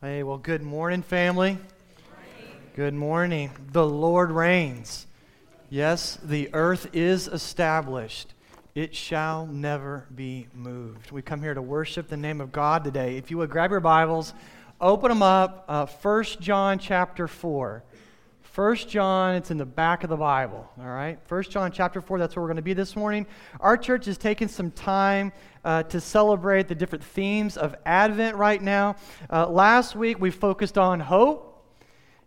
Hey, well, good morning, family. Good morning. The Lord reigns. Yes, the earth is established. It shall never be moved. We come here to worship the name of God today. If you would grab your Bibles, open them up. Uh, 1 John chapter 4. 1 John, it's in the back of the Bible, all right? 1 John chapter 4, that's where we're going to be this morning. Our church is taking some time uh, to celebrate the different themes of Advent right now. Uh, last week we focused on hope,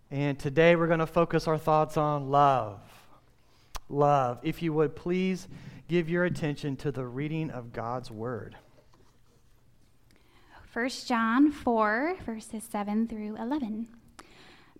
and today we're going to focus our thoughts on love. Love. If you would please give your attention to the reading of God's Word. 1 John 4, verses 7 through 11.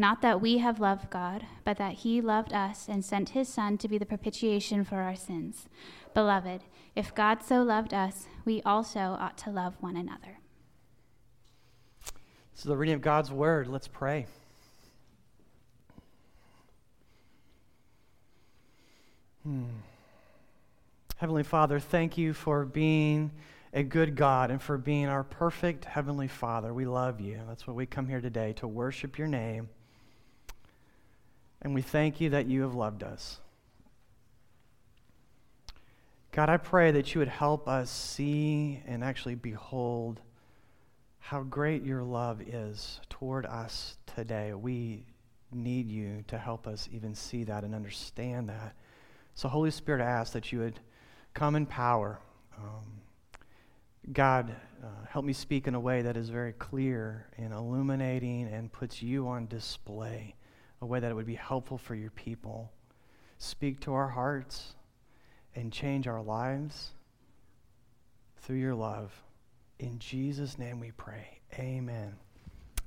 Not that we have loved God, but that he loved us and sent his Son to be the propitiation for our sins. Beloved, if God so loved us, we also ought to love one another. This is the reading of God's word. Let's pray. Hmm. Heavenly Father, thank you for being a good God and for being our perfect Heavenly Father. We love you. That's what we come here today to worship your name. And we thank you that you have loved us. God, I pray that you would help us see and actually behold how great your love is toward us today. We need you to help us even see that and understand that. So, Holy Spirit, I ask that you would come in power. Um, God, uh, help me speak in a way that is very clear and illuminating and puts you on display, a way that it would be helpful for your people. Speak to our hearts and change our lives through your love. In Jesus' name we pray. Amen.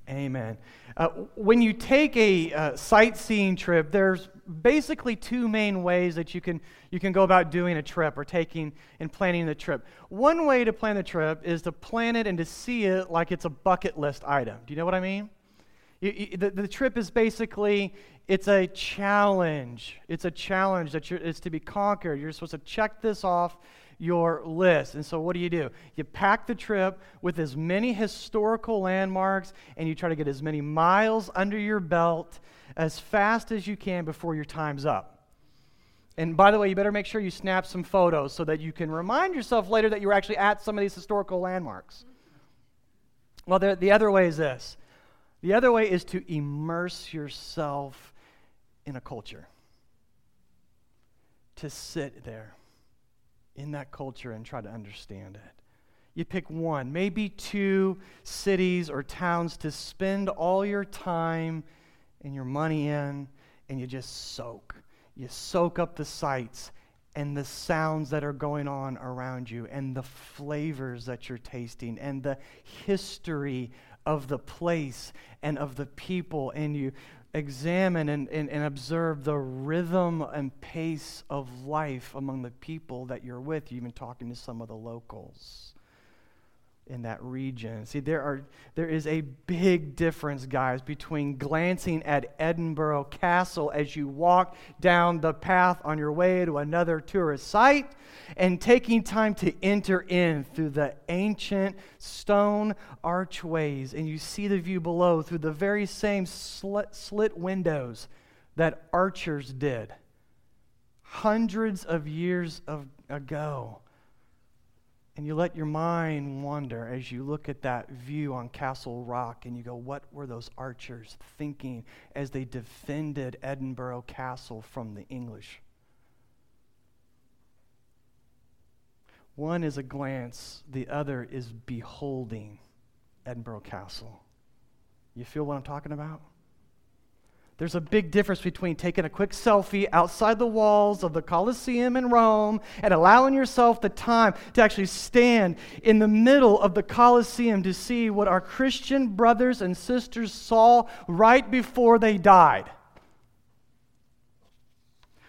Amen. Uh, when you take a uh, sightseeing trip, there's basically two main ways that you can, you can go about doing a trip or taking and planning the trip. One way to plan the trip is to plan it and to see it like it's a bucket list item. Do you know what I mean? You, you, the, the trip is basically it's a challenge. It's a challenge that is to be conquered. You're supposed to check this off your list. And so, what do you do? You pack the trip with as many historical landmarks and you try to get as many miles under your belt as fast as you can before your time's up. And by the way, you better make sure you snap some photos so that you can remind yourself later that you were actually at some of these historical landmarks. Well, the, the other way is this the other way is to immerse yourself in a culture, to sit there in that culture and try to understand it. You pick one, maybe two cities or towns to spend all your time and your money in, and you just soak. You soak up the sights and the sounds that are going on around you, and the flavors that you're tasting, and the history of the place and of the people, and you examine and, and, and, observe the rhythm and pace of life among the people that you're with. You're even talking to some of the locals in that region. See, there, are, there is a big difference, guys, between glancing at Edinburgh Castle as you walk down the path on your way to another tourist site and taking time to enter in through the ancient stone archways and you see the view below through the very same slit, slit windows that archers did hundreds of years of, ago and you let your mind wander as you look at that view on Castle Rock and you go, what were those archers thinking as they defended Edinburgh Castle from the English? One is a glance, the other is beholding Edinburgh Castle. You feel what I'm talking about? There's a big difference between taking a quick selfie outside the walls of the Colosseum in Rome and allowing yourself the time to actually stand in the middle of the Colosseum to see what our Christian brothers and sisters saw right before they died.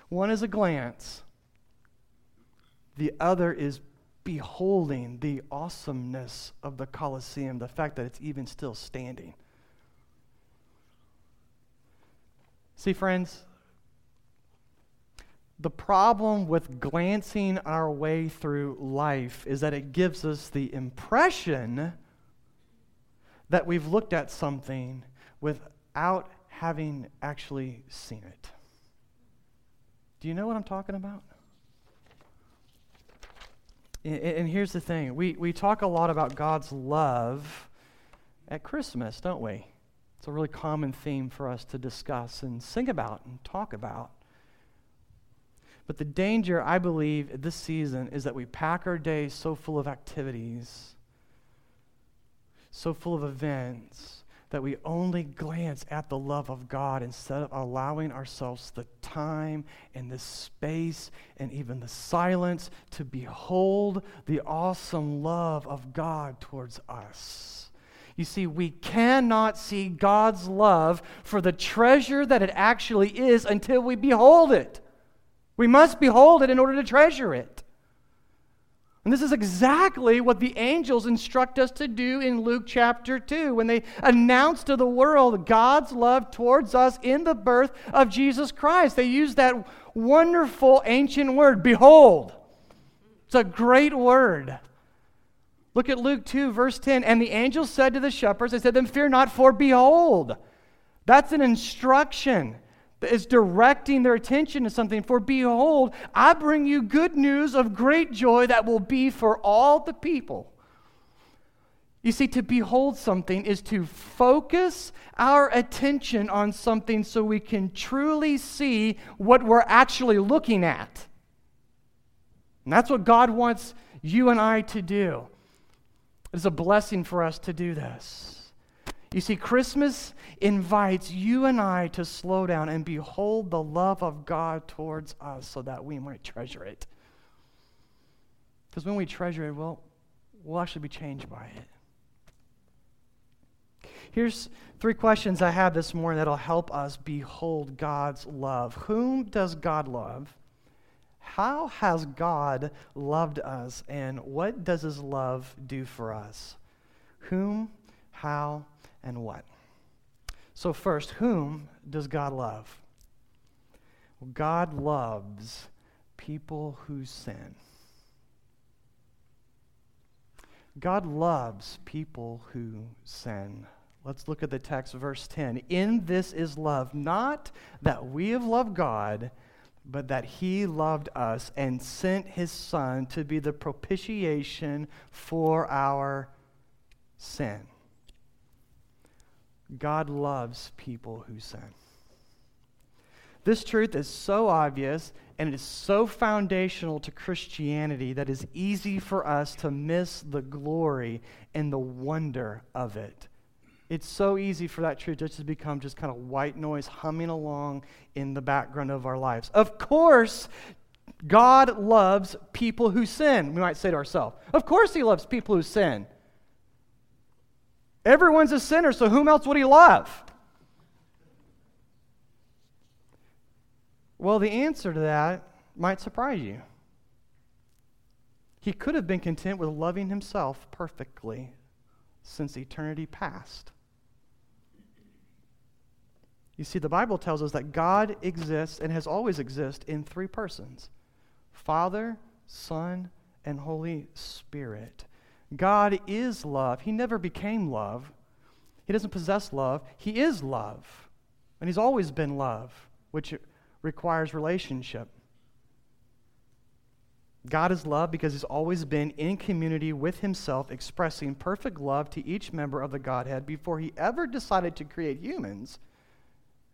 One is a glance, the other is beholding the awesomeness of the Colosseum, the fact that it's even still standing. See, friends, the problem with glancing our way through life is that it gives us the impression that we've looked at something without having actually seen it. Do you know what I'm talking about? And here's the thing we, we talk a lot about God's love at Christmas, don't we? It's a really common theme for us to discuss and sing about and talk about. But the danger, I believe, this season is that we pack our days so full of activities, so full of events, that we only glance at the love of God instead of allowing ourselves the time and the space and even the silence to behold the awesome love of God towards us. You see, we cannot see God's love for the treasure that it actually is until we behold it. We must behold it in order to treasure it. And this is exactly what the angels instruct us to do in Luke chapter 2 when they announce to the world God's love towards us in the birth of Jesus Christ. They use that wonderful ancient word, behold. It's a great word. Look at Luke 2, verse 10. And the angel said to the shepherds, I said, Then fear not, for behold. That's an instruction that is directing their attention to something. For behold, I bring you good news of great joy that will be for all the people. You see, to behold something is to focus our attention on something so we can truly see what we're actually looking at. And that's what God wants you and I to do. It's a blessing for us to do this. You see, Christmas invites you and I to slow down and behold the love of God towards us so that we might treasure it. Because when we treasure it, well, we'll actually be changed by it. Here's three questions I have this morning that'll help us behold God's love. Whom does God love? How has God loved us? And what does his love do for us? Whom, how, and what? So, first, whom does God love? Well, God loves people who sin. God loves people who sin. Let's look at the text, verse 10. In this is love, not that we have loved God, but that He loved us and sent His Son to be the propitiation for our sin. God loves people who sin. This truth is so obvious and it is so foundational to Christianity that it's easy for us to miss the glory and the wonder of it. It's so easy for that truth just to become just kind of white noise humming along in the background of our lives. Of course, God loves people who sin. We might say to ourselves, Of course, He loves people who sin. Everyone's a sinner, so whom else would he love? Well, the answer to that might surprise you. He could have been content with loving himself perfectly since eternity past. You see, the Bible tells us that God exists and has always existed in three persons Father, Son, and Holy Spirit. God is love. He never became love. He doesn't possess love. He is love. And He's always been love, which requires relationship. God is love because He's always been in community with Himself, expressing perfect love to each member of the Godhead before He ever decided to create humans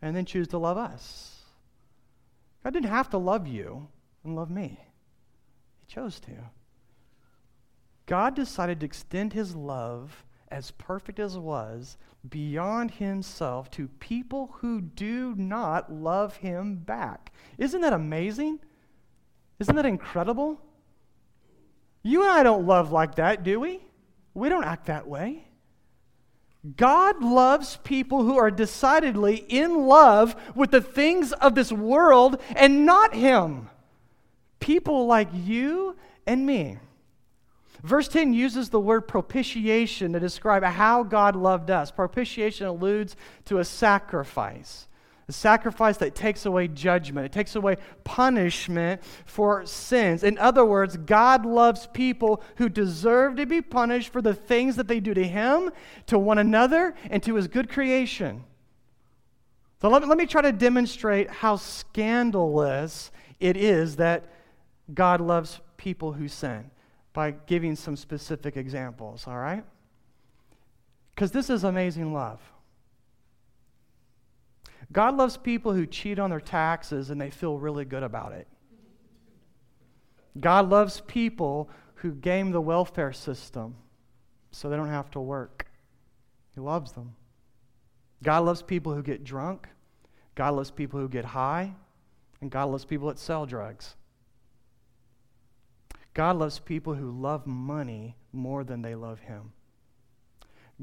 and then choose to love us. God didn't have to love you and love me, He chose to. God decided to extend his love, as perfect as it was, beyond himself to people who do not love him back. Isn't that amazing? Isn't that incredible? You and I don't love like that, do we? We don't act that way. God loves people who are decidedly in love with the things of this world and not Him. People like you and me. Verse 10 uses the word propitiation to describe how God loved us. Propitiation alludes to a sacrifice, a sacrifice that takes away judgment, it takes away punishment for sins. In other words, God loves people who deserve to be punished for the things that they do to Him, to one another, and to His good creation. So let me, let me try to demonstrate how scandalous it is that God loves people who sin by giving some specific examples, all right? Because this is amazing love. God loves people who cheat on their taxes and they feel really good about it. God loves people who game the welfare system so they don't have to work. He loves them. God loves people who get drunk. God loves people who get high. And God loves people that sell drugs. God loves people who love money more than they love Him.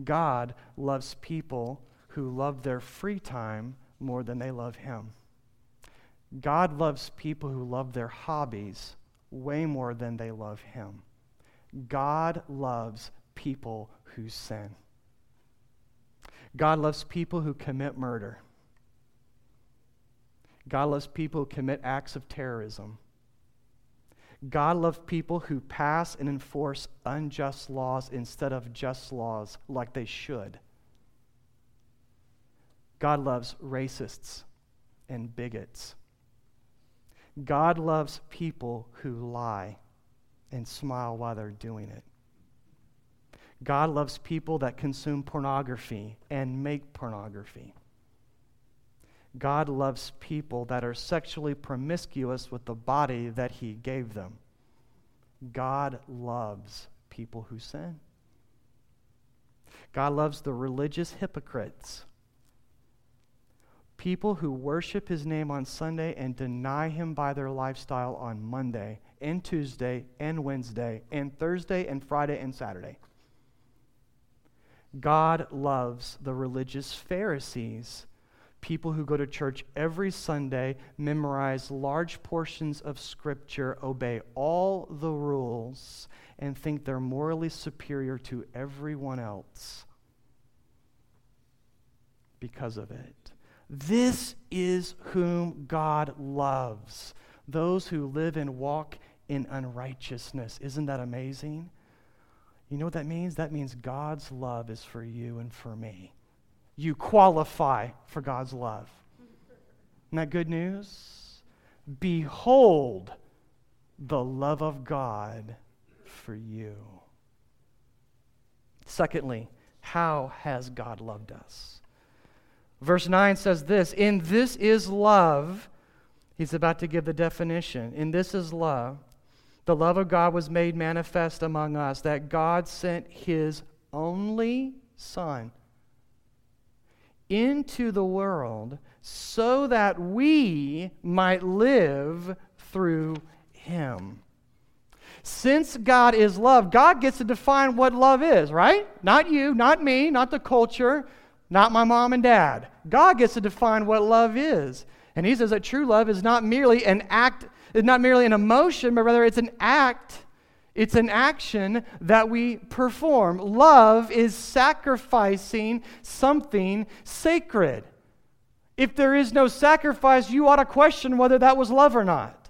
God loves people who love their free time more than they love Him. God loves people who love their hobbies way more than they love Him. God loves people who sin. God loves people who commit murder. God loves people who commit acts of terrorism. God loves people who pass and enforce unjust laws instead of just laws like they should. God loves racists and bigots. God loves people who lie and smile while they're doing it. God loves people that consume pornography and make pornography. God loves people that are sexually promiscuous with the body that He gave them. God loves people who sin. God loves the religious hypocrites. People who worship His name on Sunday and deny Him by their lifestyle on Monday and Tuesday and Wednesday and Thursday and Friday and Saturday. God loves the religious Pharisees people who go to church every Sunday, memorize large portions of Scripture, obey all the rules, and think they're morally superior to everyone else because of it. This is whom God loves those who live and walk in unrighteousness. Isn't that amazing? You know what that means? That means God's love is for you and for me you qualify for God's love. Isn't that good news? Behold the love of God for you. Secondly, how has God loved us? Verse 9 says this In this is love. He's about to give the definition. In this is love. The love of God was made manifest among us, that God sent his only Son into the world so that we might live through him. Since God is love, God gets to define what love is, right? Not you, not me, not the culture, not my mom and dad. God gets to define what love is. And he says that true love is not merely an act, is not merely an emotion, but rather it's an act it's an action that we perform. Love is sacrificing something sacred. If there is no sacrifice, you ought to question whether that was love or not.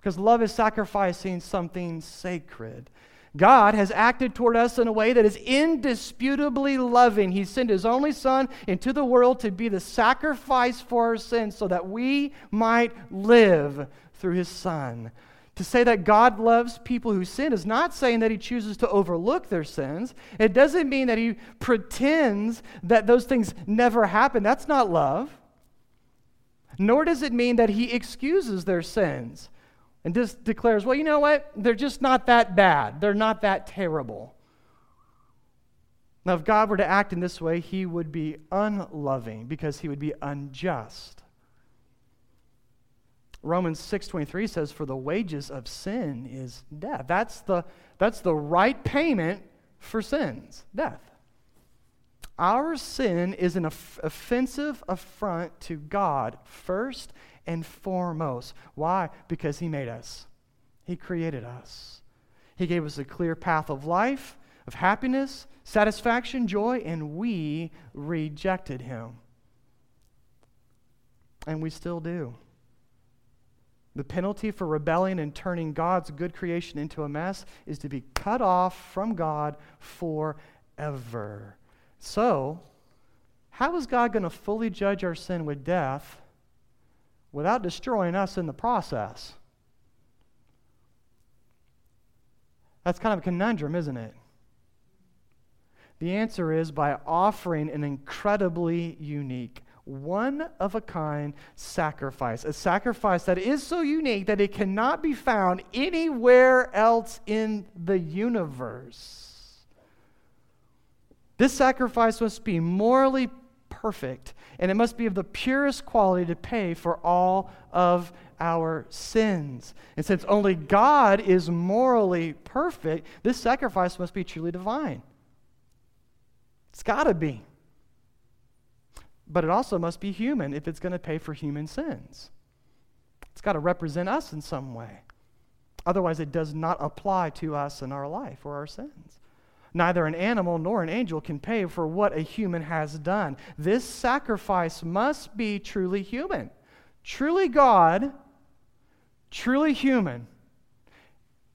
Because love is sacrificing something sacred. God has acted toward us in a way that is indisputably loving. He sent His only Son into the world to be the sacrifice for our sins so that we might live through His Son. To say that God loves people who sin is not saying that he chooses to overlook their sins. It doesn't mean that he pretends that those things never happen. That's not love. Nor does it mean that he excuses their sins and just declares, well, you know what? They're just not that bad. They're not that terrible. Now, if God were to act in this way, he would be unloving because he would be unjust. Romans 6:23 says for the wages of sin is death. That's the that's the right payment for sins, death. Our sin is an offensive affront to God first and foremost. Why? Because he made us. He created us. He gave us a clear path of life, of happiness, satisfaction, joy, and we rejected him. And we still do. The penalty for rebelling and turning God's good creation into a mess is to be cut off from God forever. So, how is God going to fully judge our sin with death without destroying us in the process? That's kind of a conundrum, isn't it? The answer is by offering an incredibly unique, one of a kind sacrifice. A sacrifice that is so unique that it cannot be found anywhere else in the universe. This sacrifice must be morally perfect, and it must be of the purest quality to pay for all of our sins. And since only God is morally perfect, this sacrifice must be truly divine. It's got to be. But it also must be human if it's going to pay for human sins. It's got to represent us in some way. Otherwise, it does not apply to us in our life or our sins. Neither an animal nor an angel can pay for what a human has done. This sacrifice must be truly human, truly God, truly human,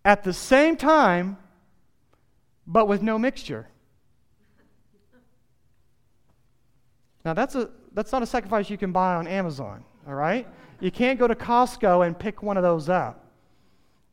at the same time, but with no mixture. Now, that's, a, that's not a sacrifice you can buy on Amazon, all right? You can't go to Costco and pick one of those up.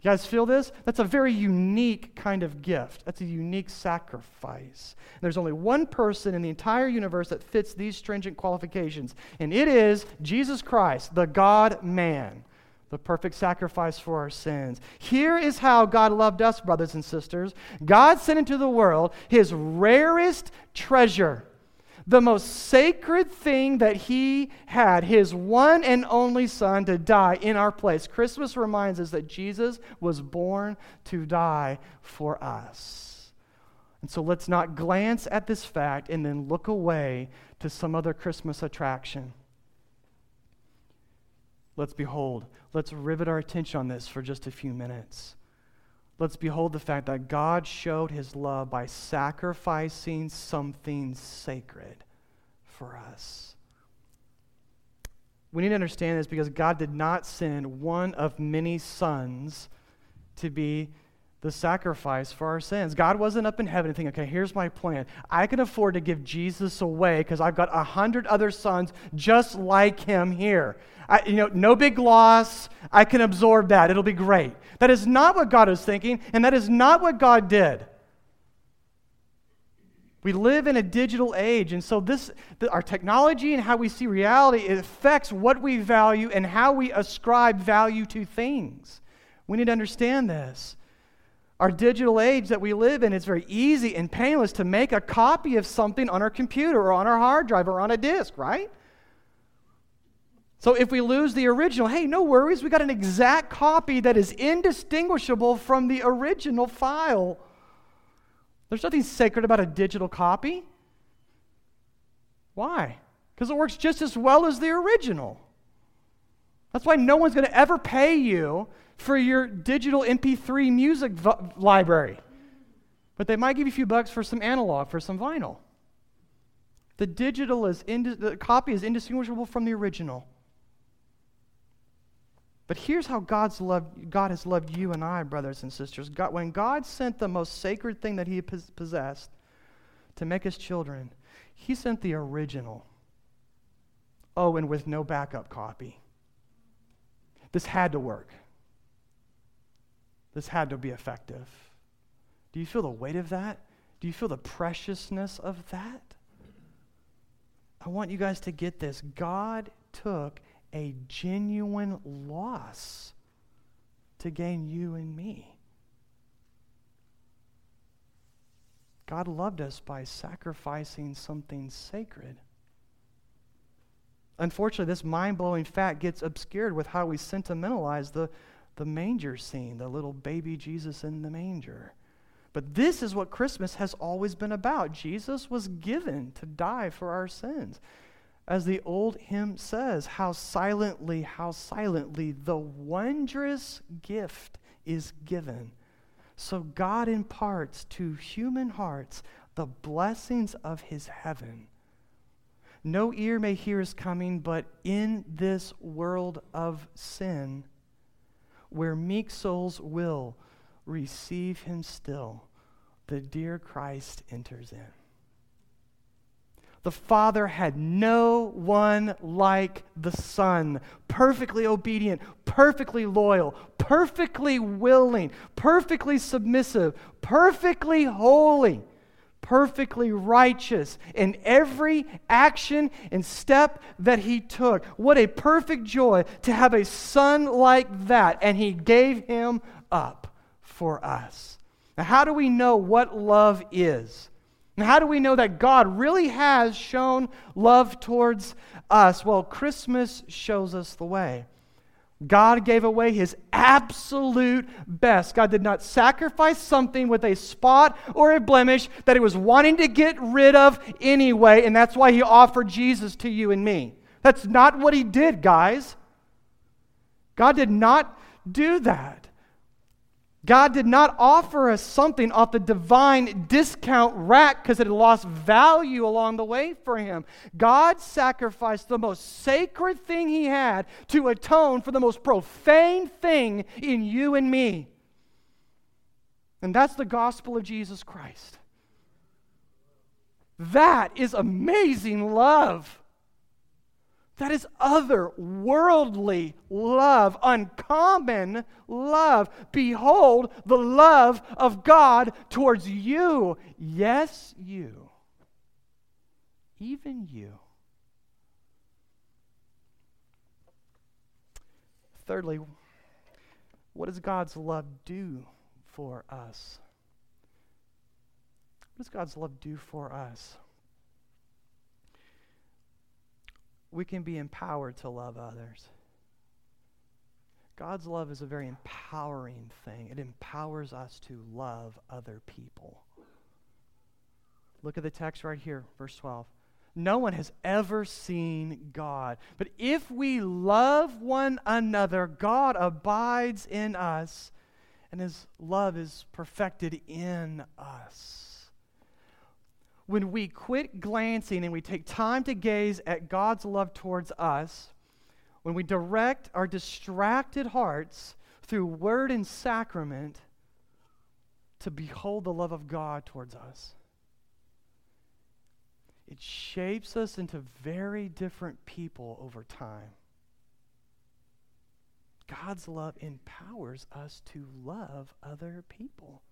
You guys feel this? That's a very unique kind of gift. That's a unique sacrifice. There's only one person in the entire universe that fits these stringent qualifications, and it is Jesus Christ, the God man, the perfect sacrifice for our sins. Here is how God loved us, brothers and sisters. God sent into the world his rarest treasure the most sacred thing that he had, his one and only son, to die in our place. Christmas reminds us that Jesus was born to die for us. And so let's not glance at this fact and then look away to some other Christmas attraction. Let's behold, let's rivet our attention on this for just a few minutes. Let's behold the fact that God showed his love by sacrificing something sacred for us. We need to understand this because God did not send one of many sons to be the sacrifice for our sins. God wasn't up in heaven thinking, okay, here's my plan. I can afford to give Jesus away because I've got a hundred other sons just like him here. I, you know, no big loss. I can absorb that. It'll be great. That is not what God is thinking, and that is not what God did. We live in a digital age, and so this, the, our technology and how we see reality affects what we value and how we ascribe value to things. We need to understand this. Our digital age that we live in, it's very easy and painless to make a copy of something on our computer or on our hard drive or on a disk, right? So if we lose the original, hey, no worries, we got an exact copy that is indistinguishable from the original file. There's nothing sacred about a digital copy. Why? Because it works just as well as the original. That's why no one's going to ever pay you for your digital MP3 music v- library. But they might give you a few bucks for some analog, for some vinyl. The digital is indi- the copy is indistinguishable from the original. But here's how God's loved, God has loved you and I, brothers and sisters. God, when God sent the most sacred thing that He possessed to make His children, He sent the original. Oh, and with no backup copy. This had to work. This had to be effective. Do you feel the weight of that? Do you feel the preciousness of that? I want you guys to get this. God took a genuine loss to gain you and me. God loved us by sacrificing something sacred. Unfortunately, this mind blowing fact gets obscured with how we sentimentalize the, the manger scene, the little baby Jesus in the manger. But this is what Christmas has always been about. Jesus was given to die for our sins. As the old hymn says, how silently, how silently the wondrous gift is given So God imparts to human hearts the blessings of his heaven. No ear may hear his coming, but in this world of sin, where meek souls will receive him still, the dear Christ enters in. The Father had no one like the Son, perfectly obedient, perfectly loyal, perfectly willing, perfectly submissive, perfectly holy, perfectly righteous in every action and step that he took. What a perfect joy to have a Son like that, and he gave him up for us. Now, how do we know what love is? And how do we know that God really has shown love towards us? Well, Christmas shows us the way. God gave away his absolute best. God did not sacrifice something with a spot or a blemish that he was wanting to get rid of anyway, and that's why he offered Jesus to you and me. That's not what he did, guys. God did not do that. God did not offer us something off the divine discount rack because it had lost value along the way for him. God sacrificed the most sacred thing he had to atone for the most profane thing in you and me. And that's the gospel of Jesus Christ. That is amazing love. That is otherworldly love, uncommon love. Behold the love of God towards you. Yes, you. Even you. Thirdly, what does God's love do for us? What does God's love do for us? We can be empowered to love others. God's love is a very empowering thing. It empowers us to love other people. Look at the text right here, verse 12. No one has ever seen God. But if we love one another, God abides in us, and his love is perfected in us when we quit glancing and we take time to gaze at God's love towards us, when we direct our distracted hearts through word and sacrament to behold the love of God towards us, it shapes us into very different people over time. God's love empowers us to love other people.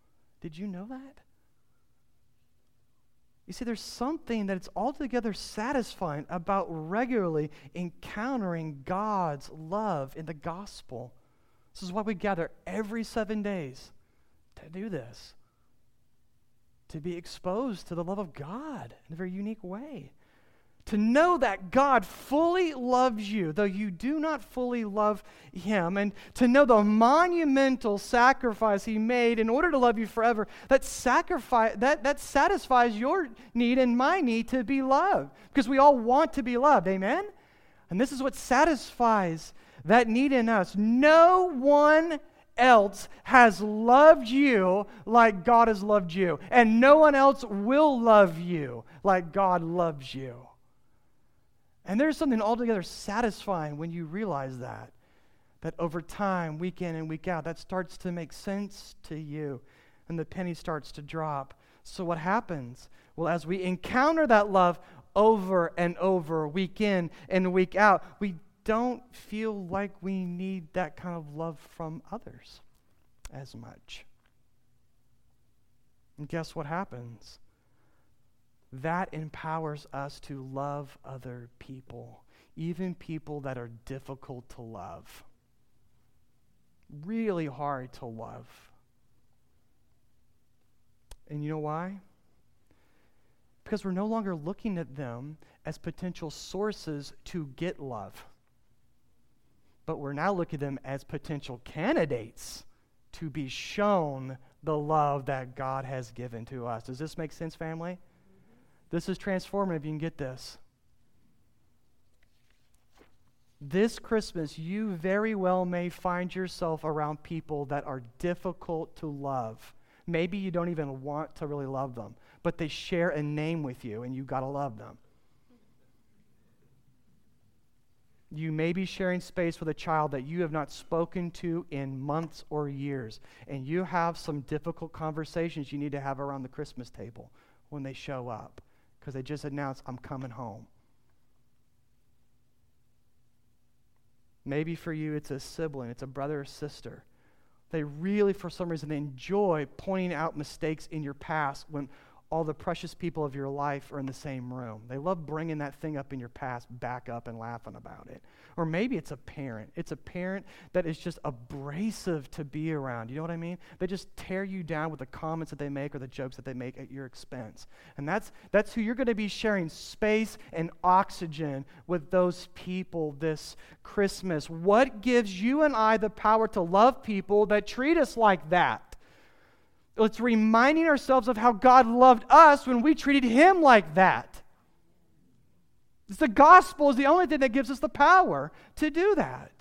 Did you know that? You see, there's something that it's altogether satisfying about regularly encountering God's love in the gospel. This is why we gather every seven days to do this, to be exposed to the love of God in a very unique way to know that God fully loves you, though you do not fully love Him, and to know the monumental sacrifice He made in order to love you forever, that, sacrifice, that, that satisfies your need and my need to be loved, because we all want to be loved. Amen? And this is what satisfies that need in us. No one else has loved you like God has loved you, and no one else will love you like God loves you. And there's something altogether satisfying when you realize that. That over time, week in and week out, that starts to make sense to you and the penny starts to drop. So, what happens? Well, as we encounter that love over and over, week in and week out, we don't feel like we need that kind of love from others as much. And guess what happens? That empowers us to love other people, even people that are difficult to love. Really hard to love. And you know why? Because we're no longer looking at them as potential sources to get love, but we're now looking at them as potential candidates to be shown the love that God has given to us. Does this make sense, family? This is transformative. You can get this. This Christmas, you very well may find yourself around people that are difficult to love. Maybe you don't even want to really love them, but they share a name with you and you got to love them. You may be sharing space with a child that you have not spoken to in months or years, and you have some difficult conversations you need to have around the Christmas table when they show up because they just announced, I'm coming home. Maybe for you, it's a sibling, it's a brother or sister. They really, for some reason, enjoy pointing out mistakes in your past when all the precious people of your life are in the same room. They love bringing that thing up in your past back up and laughing about it. Or maybe it's a parent. It's a parent that is just abrasive to be around. You know what I mean? They just tear you down with the comments that they make or the jokes that they make at your expense. And that's, that's who you're going to be sharing space and oxygen with those people this Christmas. What gives you and I the power to love people that treat us like that? It's reminding ourselves of how God loved us when we treated Him like that. It's the gospel is the only thing that gives us the power to do that.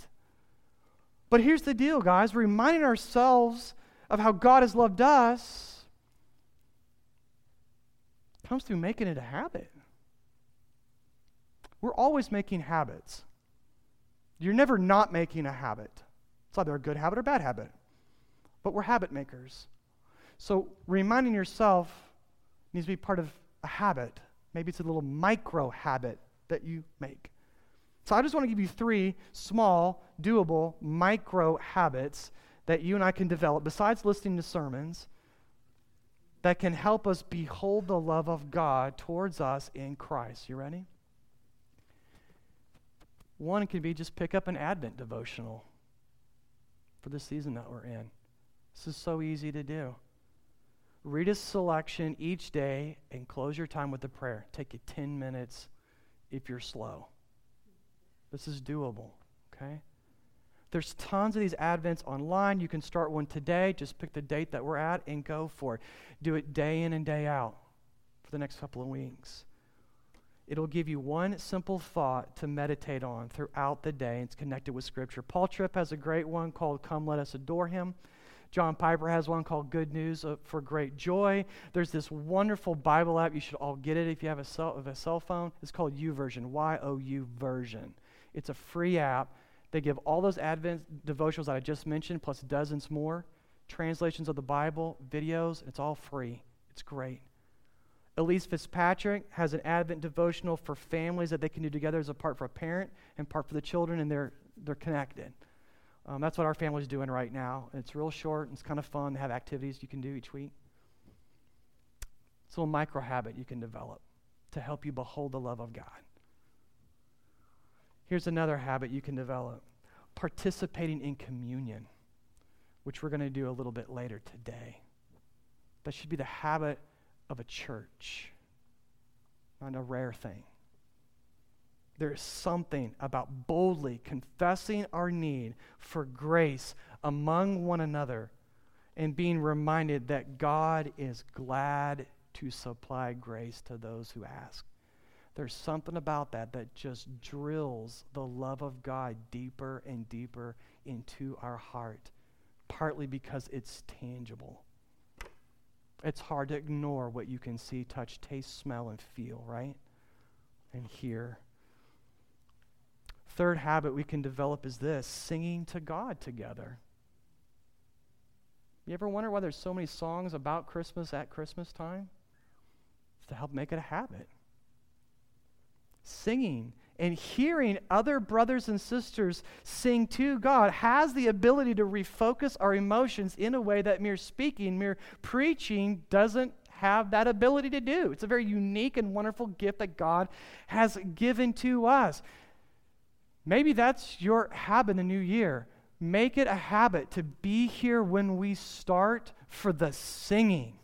But here's the deal, guys reminding ourselves of how God has loved us comes through making it a habit. We're always making habits. You're never not making a habit. It's either a good habit or a bad habit. But we're habit makers. So reminding yourself needs to be part of a habit. Maybe it's a little micro habit that you make. So I just want to give you three small, doable, micro habits that you and I can develop besides listening to sermons that can help us behold the love of God towards us in Christ. You ready? One can be just pick up an Advent devotional for the season that we're in. This is so easy to do. Read a selection each day and close your time with a prayer. Take you 10 minutes if you're slow. This is doable, okay? There's tons of these Advents online. You can start one today. Just pick the date that we're at and go for it. Do it day in and day out for the next couple of weeks. It'll give you one simple thought to meditate on throughout the day. It's connected with Scripture. Paul Tripp has a great one called Come Let Us Adore Him. John Piper has one called Good News uh, for Great Joy. There's this wonderful Bible app. You should all get it if you have a cell, a cell phone. It's called YouVersion, Y O U Version. It's a free app. They give all those Advent devotionals that I just mentioned, plus dozens more, translations of the Bible, videos. It's all free. It's great. Elyse Fitzpatrick has an Advent devotional for families that they can do together as a part for a parent and part for the children, and they're, they're connected. Um, that's what our family's doing right now. It's real short and it's kind of fun. They have activities you can do each week. It's a little micro habit you can develop to help you behold the love of God. Here's another habit you can develop participating in communion, which we're going to do a little bit later today. That should be the habit of a church, not a rare thing. There is something about boldly confessing our need for grace among one another and being reminded that God is glad to supply grace to those who ask. There's something about that that just drills the love of God deeper and deeper into our heart, partly because it's tangible. It's hard to ignore what you can see, touch, taste, smell, and feel, right? And hear. Third habit we can develop is this singing to God together. You ever wonder why there's so many songs about Christmas at Christmas time? It's to help make it a habit. Singing and hearing other brothers and sisters sing to God has the ability to refocus our emotions in a way that mere speaking, mere preaching doesn't have that ability to do. It's a very unique and wonderful gift that God has given to us. Maybe that's your habit in the new year. Make it a habit to be here when we start for the singing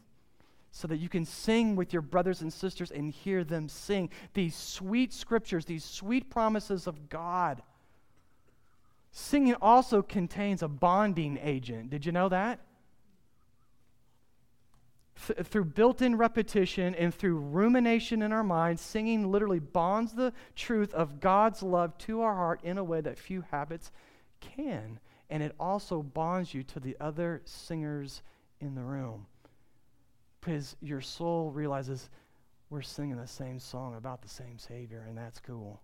so that you can sing with your brothers and sisters and hear them sing these sweet scriptures, these sweet promises of God. Singing also contains a bonding agent. Did you know that? Th- through built in repetition and through rumination in our minds, singing literally bonds the truth of God's love to our heart in a way that few habits can. And it also bonds you to the other singers in the room. because your soul realizes we're singing the same song about the same Savior, and that's cool.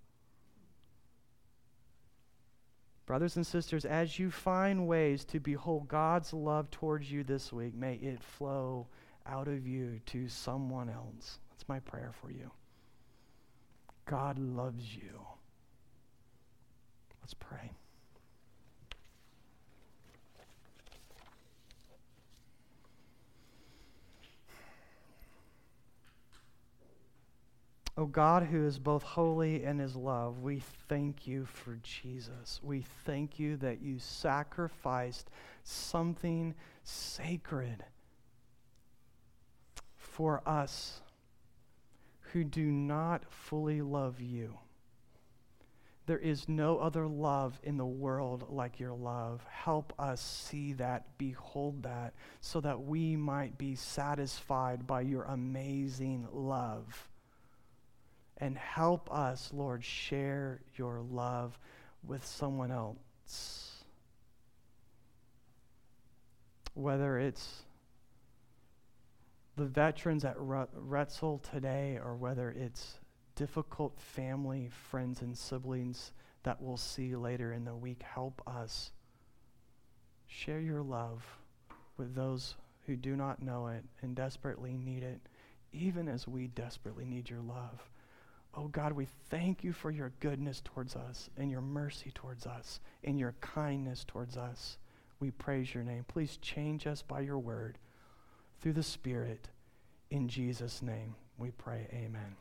Brothers and sisters, as you find ways to behold God's love towards you this week, may it flow out of you to someone else. That's my prayer for you. God loves you. Let's pray. O oh God, who is both holy and is love, we thank you for Jesus. We thank you that you sacrificed something sacred for us who do not fully love you. There is no other love in the world like your love. Help us see that, behold that, so that we might be satisfied by your amazing love and help us, Lord, share your love with someone else. Whether it's the veterans at Retzel today or whether it's difficult family, friends, and siblings that we'll see later in the week, help us share your love with those who do not know it and desperately need it, even as we desperately need your love. Oh God, we thank you for your goodness towards us and your mercy towards us and your kindness towards us. We praise your name. Please change us by your word through the Spirit. In Jesus' name we pray, amen.